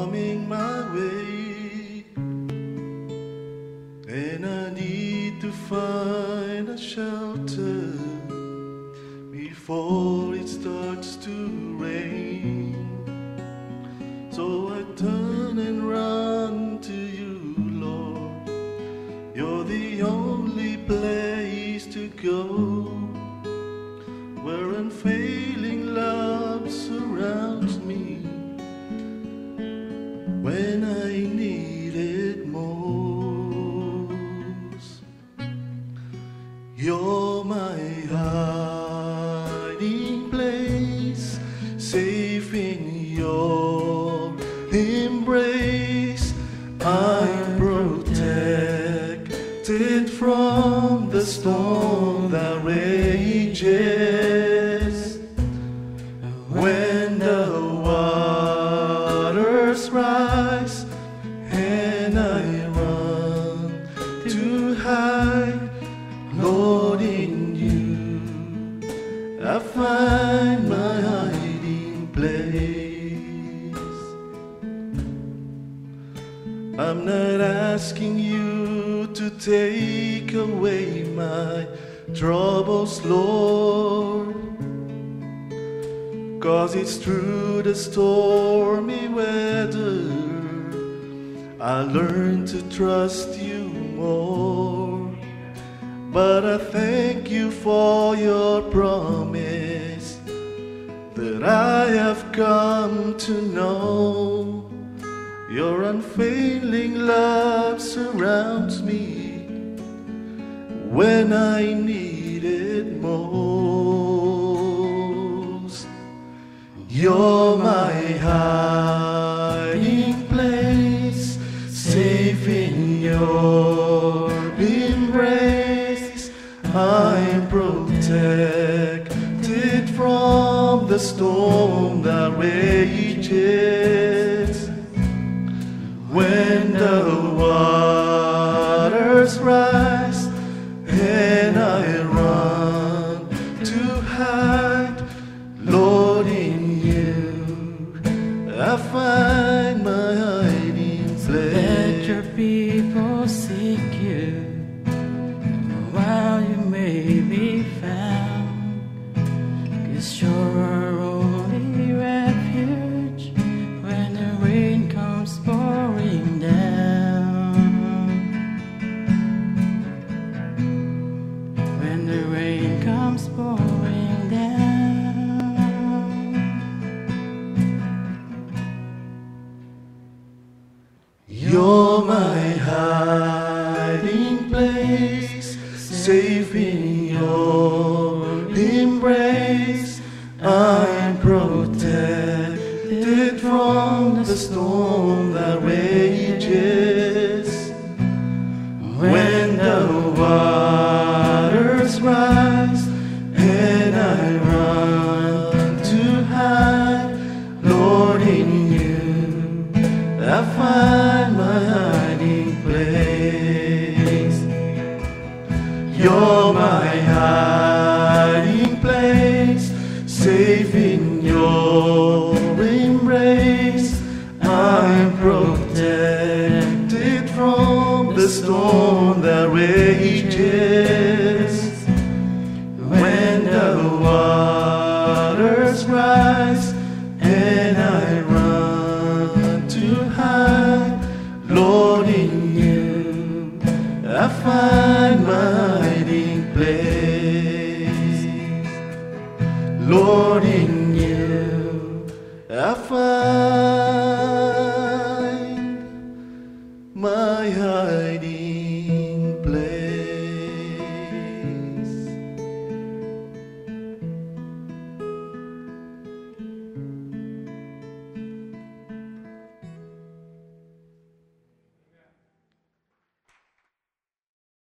coming my way, and I need to find a shelter before it starts to rain. So I turn and run to you, Lord. You're the only place to go where unfailing love surrounds me You're my hiding place, safe in your embrace. I'm protected from the storm that rages. When the waters rise and I run to hide, Lord, in you I find my hiding place. I'm not asking you to take away my troubles, Lord. Cause it's through the stormy weather I learn to trust you more. But I thank you for your promise that I have come to know. Your unfailing love surrounds me when I need it most. You're my hiding place, safe in your the storm that rages. When the waters safe in your embrace. I'm protected from the storm that rages. When the waters rise safe in your embrace. I'm protected from the storm Lord in you I find my hiding.